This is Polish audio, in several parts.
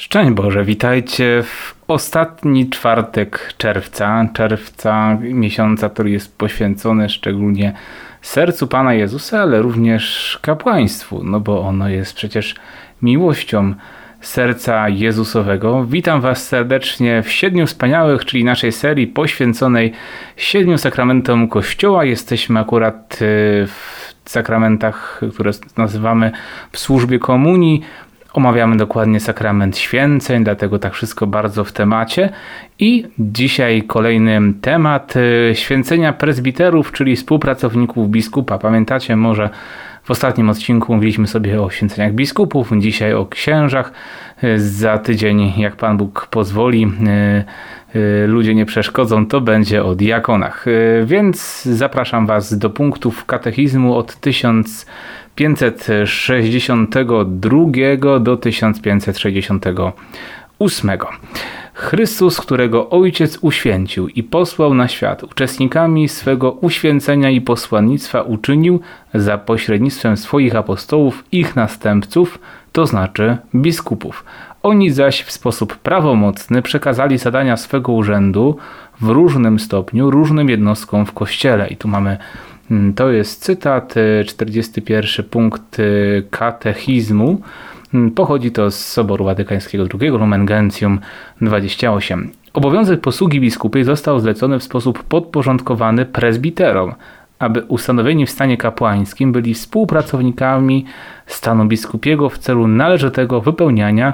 Szczęść Boże, witajcie w ostatni czwartek czerwca, czerwca miesiąca, który jest poświęcony szczególnie sercu Pana Jezusa, ale również kapłaństwu, no bo ono jest przecież miłością serca Jezusowego. Witam Was serdecznie w Siedmiu Wspaniałych, czyli naszej serii poświęconej Siedmiu Sakramentom Kościoła. Jesteśmy akurat y, w sakramentach, które nazywamy w służbie komunii. Omawiamy dokładnie sakrament święceń, dlatego tak wszystko bardzo w temacie. I dzisiaj kolejny temat y, święcenia prezbiterów, czyli współpracowników biskupa. Pamiętacie może w ostatnim odcinku mówiliśmy sobie o święceniach biskupów, dzisiaj o księżach. Y, za tydzień, jak Pan Bóg pozwoli, y, ludzie nie przeszkodzą, to będzie o diakonach. Więc zapraszam Was do punktów katechizmu od 1000 1562 do 1568. Chrystus, którego Ojciec uświęcił i posłał na świat, uczestnikami swego uświęcenia i posłannictwa uczynił za pośrednictwem swoich apostołów ich następców, to znaczy biskupów. Oni zaś w sposób prawomocny przekazali zadania swego urzędu w różnym stopniu różnym jednostkom w Kościele. I tu mamy to jest cytat, 41 y, punkt y, katechizmu. Mm, pochodzi to z Soboru Watykańskiego II, Lumen Gentium 28. Obowiązek posługi biskupy został zlecony w sposób podporządkowany prezbiterom, aby ustanowieni w stanie kapłańskim byli współpracownikami stanu biskupiego w celu należytego wypełniania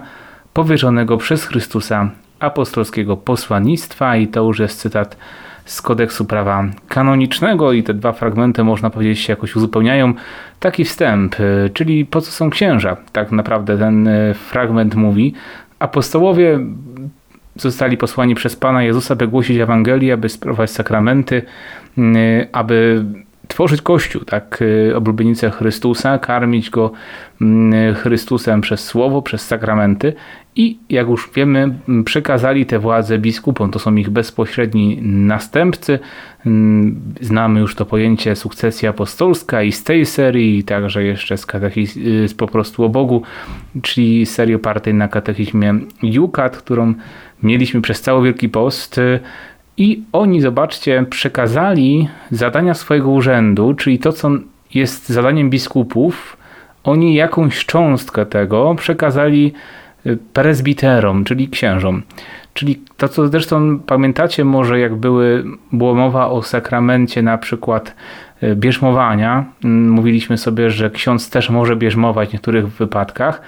powierzonego przez Chrystusa apostolskiego posłannictwa i to już jest cytat z kodeksu prawa kanonicznego i te dwa fragmenty można powiedzieć się jakoś uzupełniają. Taki wstęp, y, czyli po co są księża? Tak naprawdę ten y, fragment mówi. Apostołowie zostali posłani przez Pana Jezusa, by głosić Ewangelię, aby sprawować sakramenty, y, aby tworzyć Kościół, tak, oblubienicę Chrystusa, karmić go Chrystusem przez Słowo, przez sakramenty i jak już wiemy, przekazali tę władzę biskupom. To są ich bezpośredni następcy. Znamy już to pojęcie sukcesja apostolska i z tej serii, i także jeszcze z, z po prostu o Bogu, czyli serii opartej na katechizmie Jukat, którą mieliśmy przez cały Wielki Post. I oni, zobaczcie, przekazali zadania swojego urzędu, czyli to, co jest zadaniem biskupów, oni jakąś cząstkę tego przekazali prezbiterom, czyli księżom. Czyli to, co zresztą pamiętacie może, jak były, było mowa o sakramencie na przykład e, bierzmowania. Mm, mówiliśmy sobie, że ksiądz też może bierzmować w niektórych wypadkach,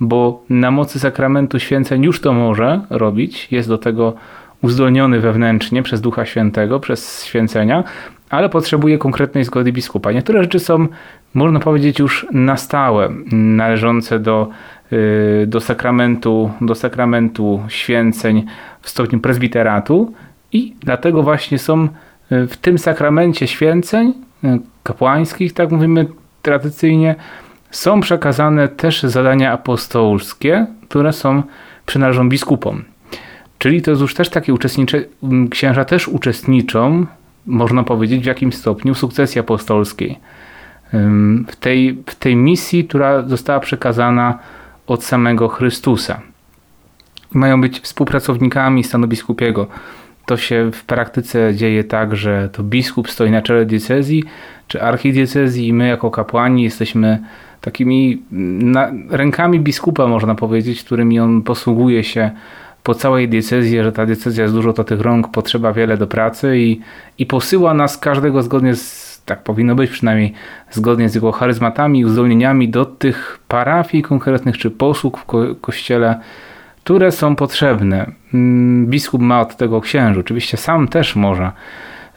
bo na mocy sakramentu święceń już to może robić. Jest do tego uzdolniony wewnętrznie przez Ducha Świętego, przez święcenia, ale potrzebuje konkretnej zgody biskupa. Niektóre rzeczy są, można powiedzieć, już na stałe, należące do Y, do sakramentu, do sakramentu święceń w stopniu prezbiteratu i dlatego właśnie są y, w tym sakramencie święceń y, kapłańskich, tak mówimy tradycyjnie, są przekazane też zadania apostolskie, które są przynależą biskupom. Czyli to jest już też takie uczestnicze, księża też uczestniczą, można powiedzieć, w jakimś stopniu w sukcesji apostolskiej. W tej, w tej misji, która została przekazana od samego Chrystusa. Mają być współpracownikami stanu biskupiego. To się w praktyce dzieje tak, że to biskup stoi na czele diecezji czy archidiecezji i my jako kapłani jesteśmy takimi na, rękami biskupa, można powiedzieć, którymi on posługuje się po całej diecezji, że ta diecezja jest dużo to tych rąk, potrzeba wiele do pracy i, i posyła nas każdego zgodnie z tak powinno być przynajmniej zgodnie z jego charyzmatami i uzdolnieniami do tych parafii konkretnych czy posług w ko kościele, które są potrzebne. Mm, biskup ma od tego księży. Oczywiście sam też może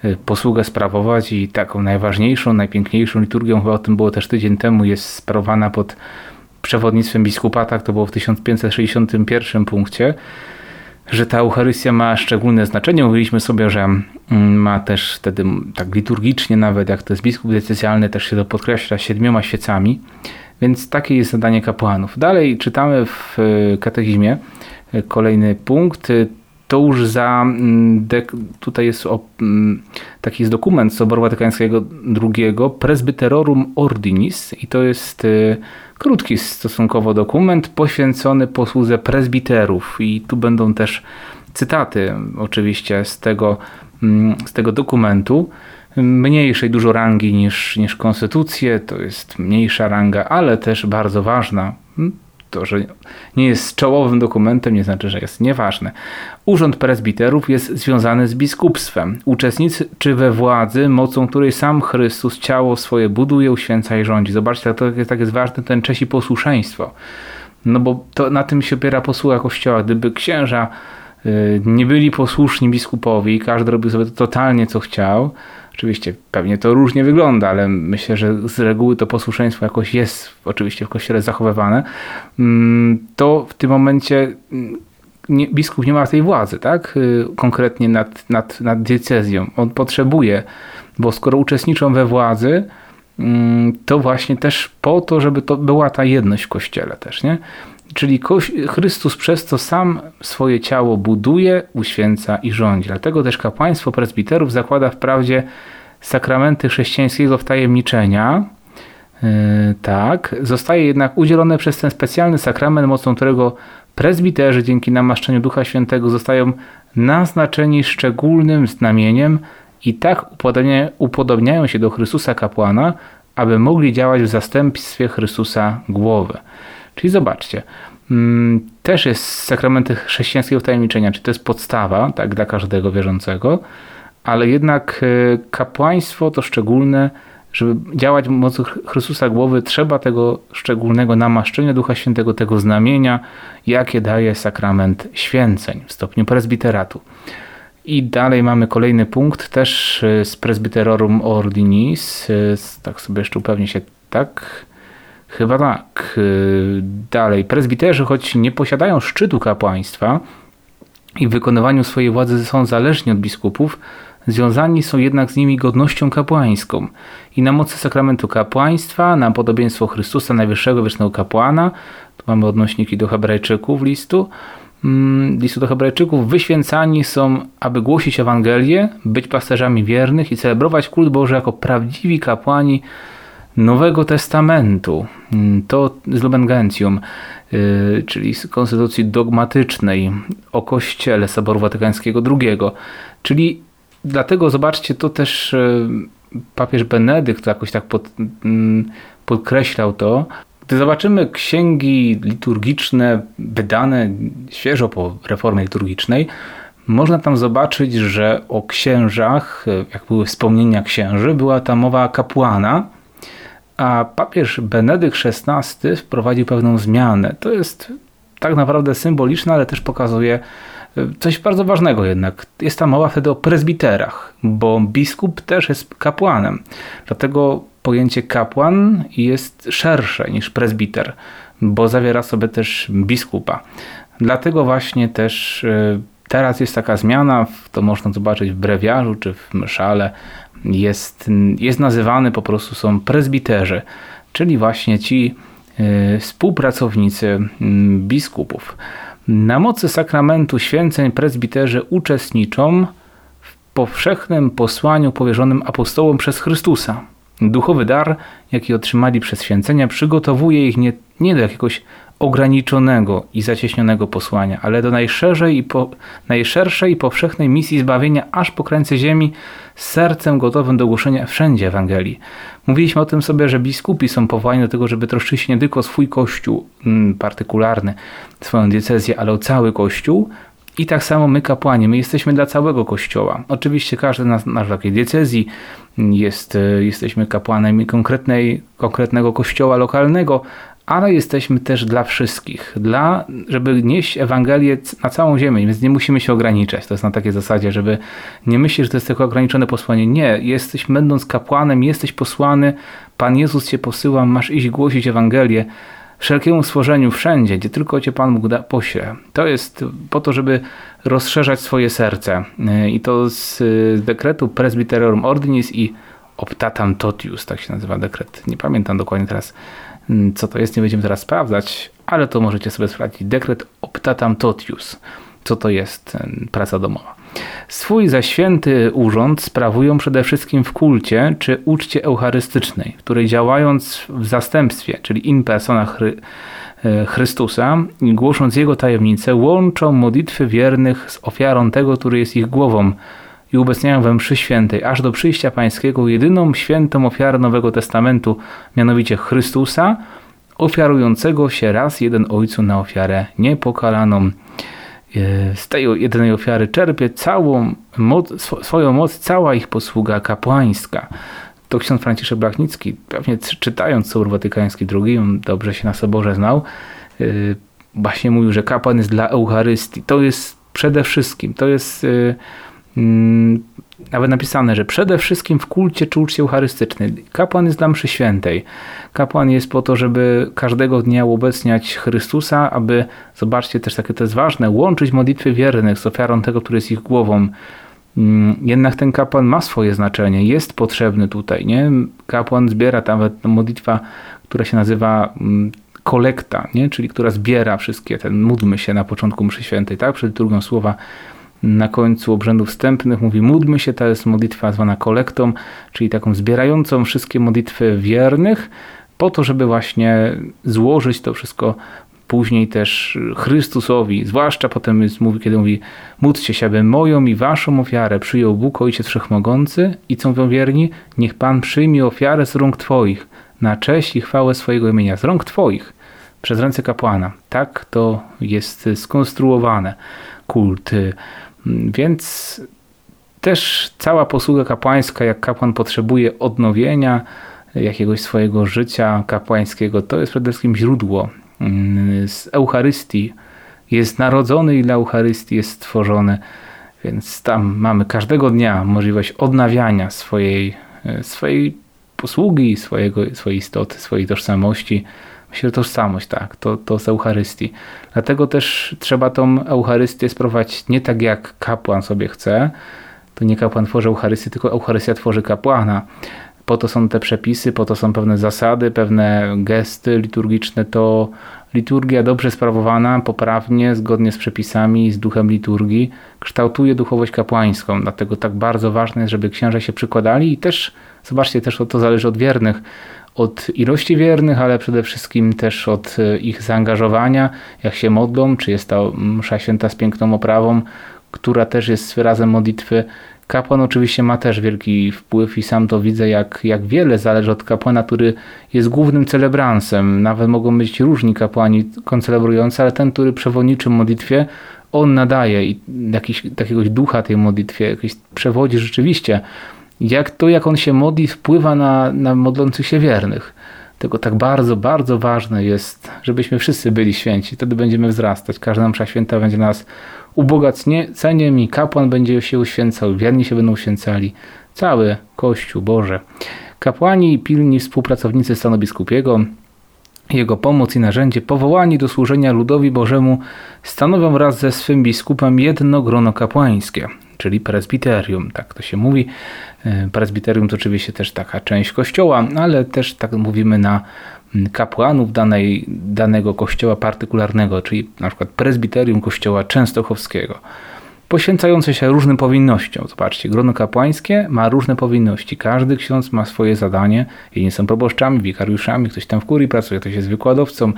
y, posługę sprawować i taką najważniejszą, najpiękniejszą liturgią, chyba o tym było też tydzień temu, jest sprawowana pod przewodnictwem biskupa, tak to było w 1561 punkcie że ta Eucharystia ma szczególne znaczenie. Mówiliśmy sobie, że mm, ma też wtedy tak liturgicznie nawet, jak to jest biskup decyzjalny, też się to podkreśla siedmioma świecami. Więc takie jest zadanie kapłanów. Dalej czytamy w e, katechizmie e, kolejny punkt to już za, mm, tutaj jest taki jest dokument Soboru Watykańskiego II, Presbyterorum Ordinis i to jest y, krótki stosunkowo dokument poświęcony posłudze prezbiterów i tu będą też cytaty oczywiście z tego, mm, z tego dokumentu mniejszej dużo rangi niż, niż konstytucje, to jest mniejsza ranga, ale też bardzo ważna. To, że nie jest czołowym dokumentem, nie znaczy, że jest nieważne. Urząd prezbiterów jest związany z biskupstwem. Uczestniczy we władzy, mocą której sam Chrystus ciało swoje buduje, uświęca i rządzi. Zobaczcie, to jest, tak jest ważny ten Czesi posłuszeństwo. No bo to na tym się opiera posługa Kościoła. Gdyby księża y, nie byli posłuszni biskupowi i każdy robił sobie to totalnie co chciał, Oczywiście pewnie to różnie wygląda, ale myślę, że z reguły to posłuszeństwo jakoś jest oczywiście w kościele zachowywane. Mm, to w tym momencie mm, nie, biskup nie ma tej władzy, tak? Y, konkretnie nad, nad, nad diecezją. On potrzebuje, bo skoro uczestniczą we władzy, mm, to właśnie też po to, żeby to była ta jedność w kościele też, nie? Czyli Chrystus przez to sam swoje ciało buduje, uświęca i rządzi. Dlatego też kapłaństwo prezbiterów zakłada wprawdzie sakramenty chrześcijańskiego wtajemniczenia, yy, tak, zostaje jednak udzielone przez ten specjalny sakrament, mocą którego prezbiterzy dzięki namaszczeniu Ducha Świętego zostają naznaczeni szczególnym znamieniem i tak upodobniają się do Chrystusa kapłana, aby mogli działać w zastępstwie Chrystusa głowy. Czyli zobaczcie, mm, też jest sakramenty chrześcijańskiego tajemniczenia, czy to jest podstawa tak, dla każdego wierzącego, ale jednak e, kapłaństwo to szczególne, żeby działać w mocy Chrystusa głowy, trzeba tego szczególnego namaszczenia Ducha Świętego, tego znamienia, jakie daje sakrament święceń w stopniu prezbiteratu. I dalej mamy kolejny punkt, też e, z Presbyterorum Ordinis. E, tak sobie jeszcze upewnię się, tak? Chyba tak. Y, dalej, prezbiterzy, choć nie posiadają szczytu kapłaństwa i w wykonywaniu swojej władzy są zależni od biskupów, związani są jednak z nimi godnością kapłańską i na mocy sakramentu kapłaństwa, na podobieństwo Chrystusa, najwyższego wiecznego kapłana, tu mamy odnośniki do hebrajczyków listu, mm, listu do hebrajczyków, wyświęcani są, aby głosić Ewangelię, być pasterzami wiernych i celebrować kult Boży jako prawdziwi kapłani Nowego Testamentu, mm, to z Lumen y, czyli z konstytucji dogmatycznej o Kościele Soboru Watykańskiego II. Czyli dlatego zobaczcie, to też y, papież Benedykt jakoś tak pod, mm, podkreślał to. Gdy zobaczymy księgi liturgiczne wydane świeżo po reformie liturgicznej, można tam zobaczyć, że o księżach, jak były wspomnienia księży, była ta mowa kapłana, a papież Benedykt XVI wprowadził pewną zmianę. To jest tak naprawdę symboliczne, ale też pokazuje e, coś bardzo ważnego jednak. Jest tam mowa wtedy o prezbiterach, bo biskup też jest kapłanem. Dlatego pojęcie kapłan jest szersze niż prezbiter, bo zawiera sobie też biskupa. Dlatego właśnie też e, teraz jest taka zmiana, to można zobaczyć w brewiarzu czy w mszale, jest, jest nazywany po prostu są prezbiterzy, czyli właśnie ci y, współpracownicy biskupów. Na mocy sakramentu święceń prezbiterzy uczestniczą w powszechnym posłaniu powierzonym apostołom przez Chrystusa. Duchowy dar, jaki otrzymali przez święcenia, przygotowuje ich nie, nie do jakiegoś ograniczonego i zacieśnionego posłania, ale do najszerszej i, po, najszerszej i powszechnej misji zbawienia aż po krańce ziemi z sercem gotowym do głoszenia wszędzie Ewangelii. Mówiliśmy o tym sobie, że biskupi są powołani do tego, żeby troszczyć się nie tylko o swój kościół mm, partykularny, swoją diecezję, ale o cały kościół, i tak samo my kapłani, my jesteśmy dla całego Kościoła. Oczywiście każdy nas takiej diecezji jest, e, jesteśmy kapłanami konkretnej, konkretnego kościoła lokalnego, ale jesteśmy też dla wszystkich, dla, żeby nieść Ewangelię na całą ziemię, więc nie musimy się ograniczać. To jest na takiej zasadzie, żeby nie myśleć, że to jest tylko ograniczone posłanie. Nie, jesteś, będąc kapłanem, jesteś posłany, Pan Jezus cię posyła, masz iść głosić Ewangelię wszelkiemu stworzeniu wszędzie, gdzie tylko cię Pan Bóg da, pośle. To jest po to, żeby rozszerzać swoje serce. I to z dekretu Presbyterorum Ordinis i Optatam Totius, tak się nazywa dekret. Nie pamiętam dokładnie teraz co to jest, nie będziemy teraz sprawdzać, ale to możecie sobie sprawdzić. Dekret optatam totius. co to jest praca domowa. Swój zaświęty urząd sprawują przede wszystkim w kulcie czy uczcie eucharystycznej, w której działając w zastępstwie, czyli in persona chry, e, Chrystusa głosząc Jego tajemnicę, łączą modlitwy wiernych z ofiarą tego, który jest ich głową i ubecniają we mszy świętej, aż do przyjścia pańskiego jedyną świętą ofiarę Nowego Testamentu, mianowicie Chrystusa, ofiarującego się raz jeden Ojcu na ofiarę niepokalaną. E, z tej jedynej ofiary czerpie całą moc, swoją moc cała ich posługa kapłańska. To ksiądz Franciszek Blachnicki, pewnie czytając Sobór Watykański II, dobrze się na Soborze znał, e, właśnie mówił, że kapłan jest dla Eucharystii. To jest przede wszystkim, to jest e, nawet napisane, że przede wszystkim w kulcie czy uczcie eucharystycznej. Kapłan jest dla mszy świętej. Kapłan jest po to, żeby każdego dnia ubecniać Chrystusa, aby, zobaczcie też takie to jest ważne, łączyć modlitwy wiernych z ofiarą tego, który jest ich głową. Mm, jednak ten kapłan ma swoje znaczenie, jest potrzebny tutaj. Nie? Kapłan zbiera nawet modlitwa, która się nazywa mm, kolekta, nie? czyli która zbiera wszystkie, ten módlmy się na początku mszy świętej, tak? przed drugą słowa na końcu obrzędów wstępnych mówi módlmy się, to jest modlitwa zwana kolektą, czyli taką zbierającą wszystkie modlitwy wiernych, po to, żeby właśnie złożyć to wszystko później też Chrystusowi, zwłaszcza potem jest, mówi, kiedy mówi módlcie się, aby moją i waszą ofiarę przyjął Bóg Ojciec Wszechmogący i co mówią wierni, niech Pan przyjmie ofiarę z rąk Twoich, na cześć i chwałę swojego imienia, z rąk Twoich, przez ręce kapłana. Tak to jest skonstruowane, kult więc też cała posługa kapłańska, jak kapłan potrzebuje odnowienia jakiegoś swojego życia kapłańskiego, to jest przede wszystkim źródło mm, z Eucharystii. Jest narodzony i dla Eucharystii jest stworzony. Więc tam mamy każdego dnia możliwość odnawiania swojej, e, swojej posługi, swojego, swojej istoty, swojej tożsamości. Myślę, że tożsamość, tak, to, to z Eucharystii. Dlatego też trzeba tą Eucharystię sprowadzić nie tak jak kapłan sobie chce. To nie kapłan tworzy Eucharystię, tylko Eucharystia tworzy kapłana. Po to są te przepisy, po to są pewne zasady, pewne gesty liturgiczne. To liturgia dobrze sprawowana, poprawnie, zgodnie z przepisami, z duchem liturgii, kształtuje duchowość kapłańską. Dlatego tak bardzo ważne jest, żeby księża się przykładali i też, zobaczcie, też to zależy od wiernych od ilości wiernych, ale przede wszystkim też od e, ich zaangażowania, jak się modlą, czy jest to msza święta z piękną oprawą, która też jest wyrazem modlitwy. Kapłan oczywiście ma też wielki wpływ i sam to widzę, jak, jak wiele zależy od kapłana, który jest głównym celebransem. Nawet mogą być różni kapłani koncelebrujący, ale ten, który przewodniczy modlitwie, on nadaje jakiś, takiegoś ducha tej modlitwie, jakiś przewodzi rzeczywiście jak to, jak on się modli, wpływa na, na modlących się wiernych. Tego tak bardzo, bardzo ważne jest, żebyśmy wszyscy byli święci. Wtedy będziemy wzrastać. Każda msza święta będzie nas ubogaceniem i kapłan będzie się uświęcał, wierni się będą uświęcali. Cały Kościół Boże. Kapłani i pilni współpracownicy stanu biskupiego, jego pomoc i narzędzie, powołani do służenia ludowi Bożemu, stanowią wraz ze swym biskupem jedno grono kapłańskie, czyli presbiterium, tak to się mówi. E, presbiterium to oczywiście też taka część kościoła, ale też tak mówimy na kapłanów danej, danego kościoła partykularnego, czyli na przykład presbiterium kościoła częstochowskiego poświęcające się różnym powinnościom. Zobaczcie, grono kapłańskie ma różne powinności. Każdy ksiądz ma swoje zadanie. Jedni są proboszczami, wikariuszami, ktoś tam w kurii pracuje, ktoś jest wykładowcą,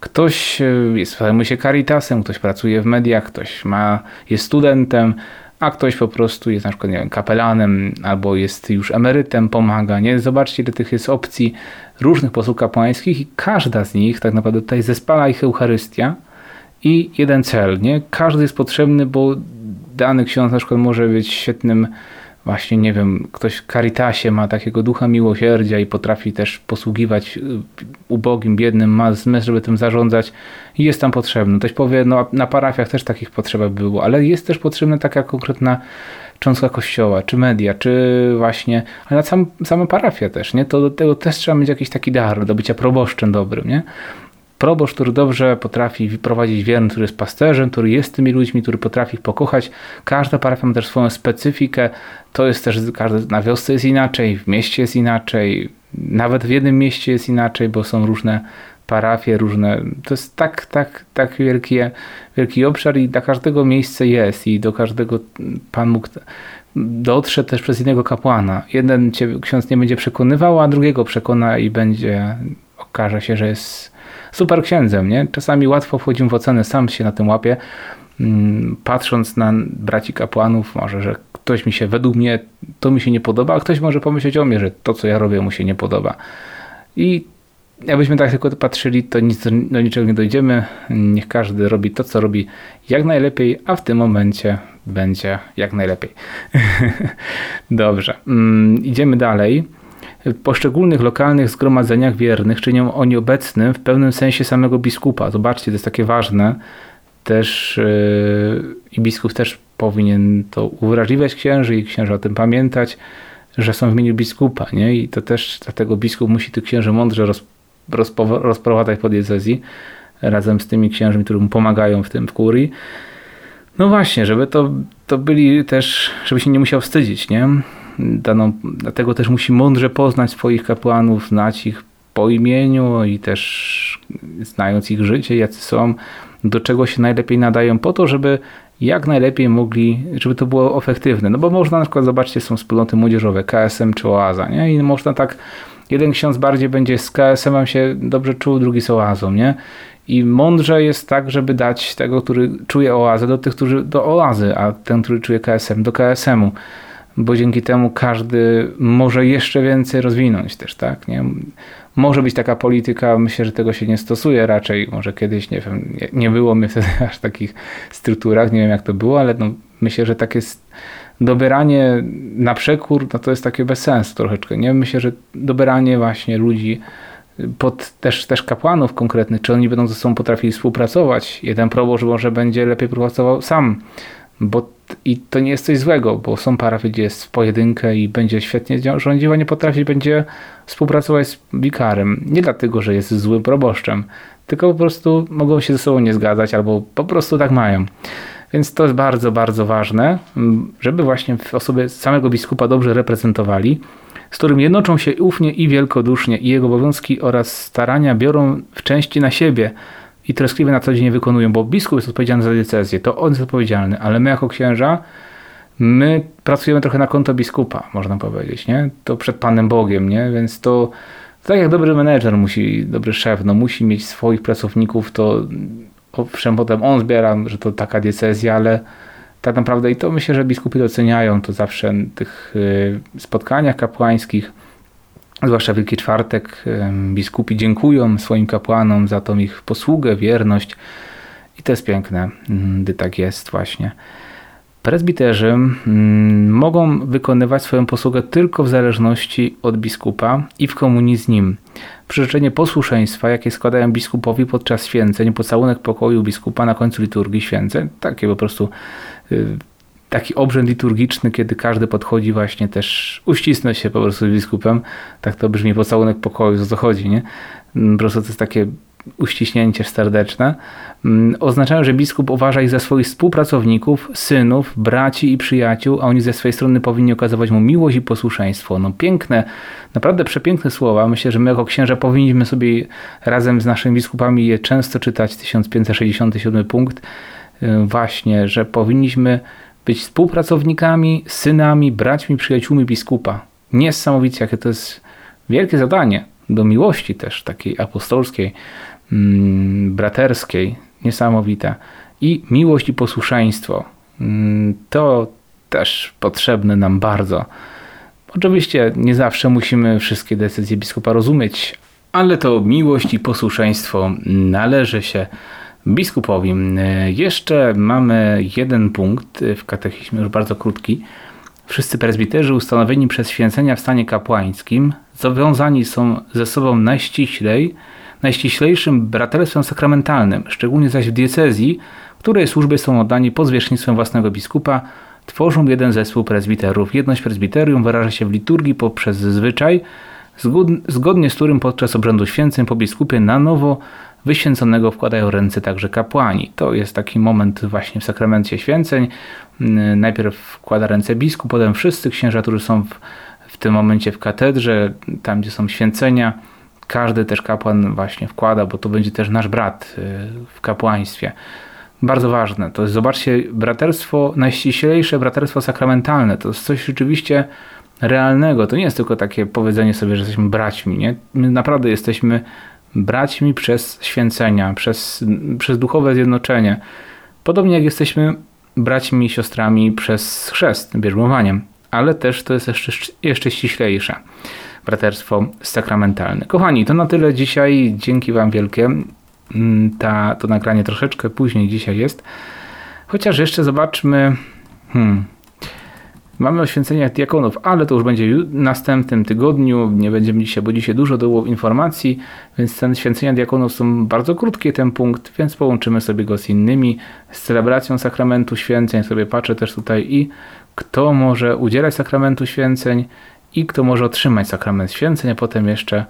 ktoś e, jest, zajmuje się caritasem, ktoś pracuje w mediach, ktoś ma, jest studentem, a ktoś po prostu jest na przykład nie wiem, kapelanem albo jest już emerytem, pomaga. Nie? Zobaczcie, ile tych jest opcji różnych posług kapłańskich i każda z nich tak naprawdę tutaj zespala ich Eucharystia i jeden cel. Nie? Każdy jest potrzebny, bo dany ksiądz na przykład może być świetnym właśnie, nie wiem, ktoś w Caritasie ma takiego ducha miłosierdzia i potrafi też posługiwać y, ubogim, biednym, ma zmysł, żeby tym zarządzać i jest tam potrzebny. Ktoś powie, no na parafiach też takich potrzeba było, ale jest też potrzebna taka konkretna cząstka kościoła, czy media, czy właśnie, ale na sam, sama parafia też, nie? To do tego też trzeba mieć jakiś taki dar do bycia proboszczem dobrym, nie? Proboszcz, który dobrze potrafi prowadzić wiernych, który jest pasterzem, który jest tymi ludźmi, który potrafi ich pokochać. Każda parafia ma też swoją specyfikę. To jest też, na wiosce jest inaczej, w mieście jest inaczej, nawet w jednym mieście jest inaczej, bo są różne parafie różne. To jest tak, tak, tak wielki, wielki obszar i dla każdego miejsce jest i do każdego Pan mógł dotrze też przez innego kapłana. Jeden cię ksiądz nie będzie przekonywał, a drugiego przekona i będzie, okaże się, że jest super księdzem, nie? Czasami łatwo wchodzimy w ocenę, sam się na tym łapię, mm, patrząc na braci kapłanów, może, że ktoś mi się, według mnie, to mi się nie podoba, a ktoś może pomyśleć o mnie, że to, co ja robię, mu się nie podoba. I jakbyśmy tak tylko patrzyli, to nic, do niczego nie dojdziemy. Niech każdy robi to, co robi jak najlepiej, a w tym momencie będzie jak najlepiej. Dobrze, mm, idziemy dalej. W poszczególnych lokalnych zgromadzeniach wiernych czynią oni obecnym w pewnym sensie samego biskupa. Zobaczcie, to jest takie ważne. Też yy, i biskup też powinien to uwrażliwiać księży i księża o tym pamiętać, że są w imieniu biskupa, nie? I to też dlatego biskup musi tych księży mądrze roz, rozprowadzać po diecezji razem z tymi księżmi, którzy mu pomagają w tym w kurii. No właśnie, żeby to, to byli też, żeby się nie musiał wstydzić, nie? Daną, dlatego też musi mądrze poznać swoich kapłanów, znać ich po imieniu i też znając ich życie, jacy są, do czego się najlepiej nadają, po to, żeby jak najlepiej mogli, żeby to było efektywne. No bo można na przykład, zobaczcie, są wspólnoty młodzieżowe, KSM czy Oaza, nie? I można tak, jeden ksiądz bardziej będzie z KSM-em się dobrze czuł, drugi z Oazą, nie? I mądrze jest tak, żeby dać tego, który czuje oazę, do tych, którzy do oazy, a ten, który czuje KSM, do KSM-u. Bo dzięki temu każdy może jeszcze więcej rozwinąć też, tak? Nie? Może być taka polityka, myślę, że tego się nie stosuje raczej. Może kiedyś, nie wiem, nie, nie było mnie wtedy aż w takich strukturach, nie wiem jak to było, ale no, myślę, że takie dobieranie na przekór, no to jest takie bez sensu troszeczkę. Nie? Myślę, że dobieranie właśnie ludzi pod też, też kapłanów konkretnych, czy oni będą ze sobą potrafili współpracować. Jeden proboszcz może będzie lepiej pracował sam, bo i to nie jest coś złego, bo są parafie, gdzie jest w pojedynkę i będzie świetnie rządził, a nie potrafi, będzie współpracować z wikarem. Nie dlatego, że jest złym proboszczem, tylko po prostu mogą się ze sobą nie zgadzać, albo po prostu tak mają. Więc to jest bardzo, bardzo ważne, żeby właśnie w osobie samego biskupa dobrze reprezentowali z którym jednoczą się ufnie i wielkodusznie i jego obowiązki oraz starania biorą w części na siebie i troskliwie na co dzień wykonują, bo biskup jest odpowiedzialny za decyzję, to on jest odpowiedzialny, ale my jako księża, my pracujemy trochę na konto biskupa, można powiedzieć, nie? To przed Panem Bogiem, nie? Więc to tak jak dobry menedżer musi, dobry szef, no musi mieć swoich pracowników, to owszem, potem on zbiera, że to taka decyzja, ale tak naprawdę i to myślę, że biskupi doceniają to zawsze w tych y, spotkaniach kapłańskich, zwłaszcza Wielki Czwartek, biskupi dziękują swoim kapłanom za tą ich posługę, wierność i to jest piękne, mm, gdy tak jest właśnie. Prezbiterzy mm, mogą wykonywać swoją posługę tylko w zależności od biskupa i w komunii z nim. Przyrzeczenie posłuszeństwa, jakie składają biskupowi podczas święceń, pocałunek pokoju biskupa na końcu liturgii święceń, takie po prostu y, taki obrzęd liturgiczny, kiedy każdy podchodzi właśnie też uścisnąć się po prostu z biskupem. Tak to brzmi pocałunek pokoju, o co chodzi, nie? Po prostu to jest takie uściśnięcie serdeczne, mm, oznaczają, że biskup uważa ich za swoich współpracowników, synów, braci i przyjaciół, a oni ze swojej strony powinni okazywać mu miłość i posłuszeństwo. No piękne, naprawdę przepiękne słowa. Myślę, że my jako księża powinniśmy sobie razem z naszymi biskupami je często czytać. 1567 punkt. Y, właśnie, że powinniśmy być współpracownikami, synami, braćmi, przyjaciółmi biskupa. Niesamowicie, jakie to jest wielkie zadanie do miłości też takiej apostolskiej, mm, braterskiej, niesamowite. I miłość i posłuszeństwo. Mm, to też potrzebne nam bardzo. Oczywiście nie zawsze musimy wszystkie decyzje biskupa rozumieć, ale to miłość i posłuszeństwo należy się biskupowi. Jeszcze mamy jeden punkt w katechizmie, już bardzo krótki. Wszyscy prezbiterzy ustanowieni przez święcenia w stanie kapłańskim zowiązani są ze sobą najściślej, najściślejszym braterstwem sakramentalnym, szczególnie zaś w diecezji, której służby są oddani pod zwierzchnictwem własnego biskupa, tworzą jeden zespół prezbiterów. Jedność prezbiterium wyraża się w liturgii poprzez zwyczaj, zgodnie z którym podczas obrzędu święceń po biskupie na nowo wyświęconego wkładają ręce także kapłani. To jest taki moment właśnie w sakramencie święceń. Najpierw wkłada ręce biskup, potem wszyscy księża, którzy są w, w tym momencie w katedrze, tam gdzie są święcenia, każdy też kapłan właśnie wkłada, bo to będzie też nasz brat y, w kapłaństwie. Bardzo ważne. To jest, zobaczcie, braterstwo, najściślejsze braterstwo sakramentalne. To jest coś rzeczywiście realnego. To nie jest tylko takie powiedzenie sobie, że jesteśmy braćmi. Nie? My naprawdę jesteśmy braćmi przez święcenia, przez, przez duchowe zjednoczenie. Podobnie jak jesteśmy braćmi i siostrami przez chrzest, bierzmowaniem. Ale też to jest jeszcze, jeszcze ściślejsze braterstwo sakramentalne. Kochani, to na tyle dzisiaj. Dzięki Wam wielkie. Mm, ta, to nagranie troszeczkę później dzisiaj jest. Chociaż jeszcze zobaczmy. Hmm. Mamy oświęcenia diakonów, ale to już będzie w następnym tygodniu. Nie będziemy dzisiaj, bo dzisiaj dużo było informacji, więc ten święcenia diakonów są bardzo krótkie, ten punkt, więc połączymy sobie go z innymi, z celebracją sakramentu święceń. Sobie patrzę też tutaj i kto może udzielać sakramentu święceń i kto może otrzymać sakrament święceń, a potem jeszcze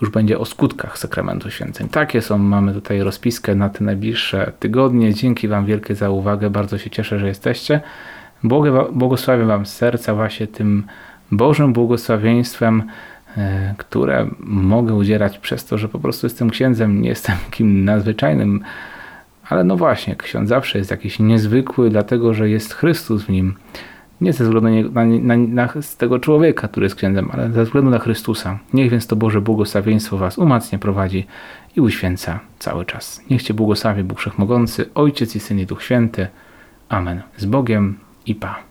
już będzie o skutkach sakramentu święceń. Takie są, mamy tutaj rozpiskę na te najbliższe tygodnie. Dzięki Wam wielkie za uwagę, bardzo się cieszę, że jesteście. Błogosławię Wam serca właśnie tym Bożym błogosławieństwem, e, które mogę udzielać przez to, że po prostu jestem księdzem, nie jestem kim nadzwyczajnym, ale no właśnie, ksiądz zawsze jest jakiś niezwykły, dlatego że jest Chrystus w nim. Nie ze względu na, na, na, tego człowieka, który jest księdzem, ale ze względu na Chrystusa. Niech więc to Boże błogosławieństwo Was umacnia, prowadzi i uświęca cały czas. Niech Cię błogosławi Bóg Wszechmogący, Ojciec i Syn i Duch Święty. Amen. Z Bogiem i Pa.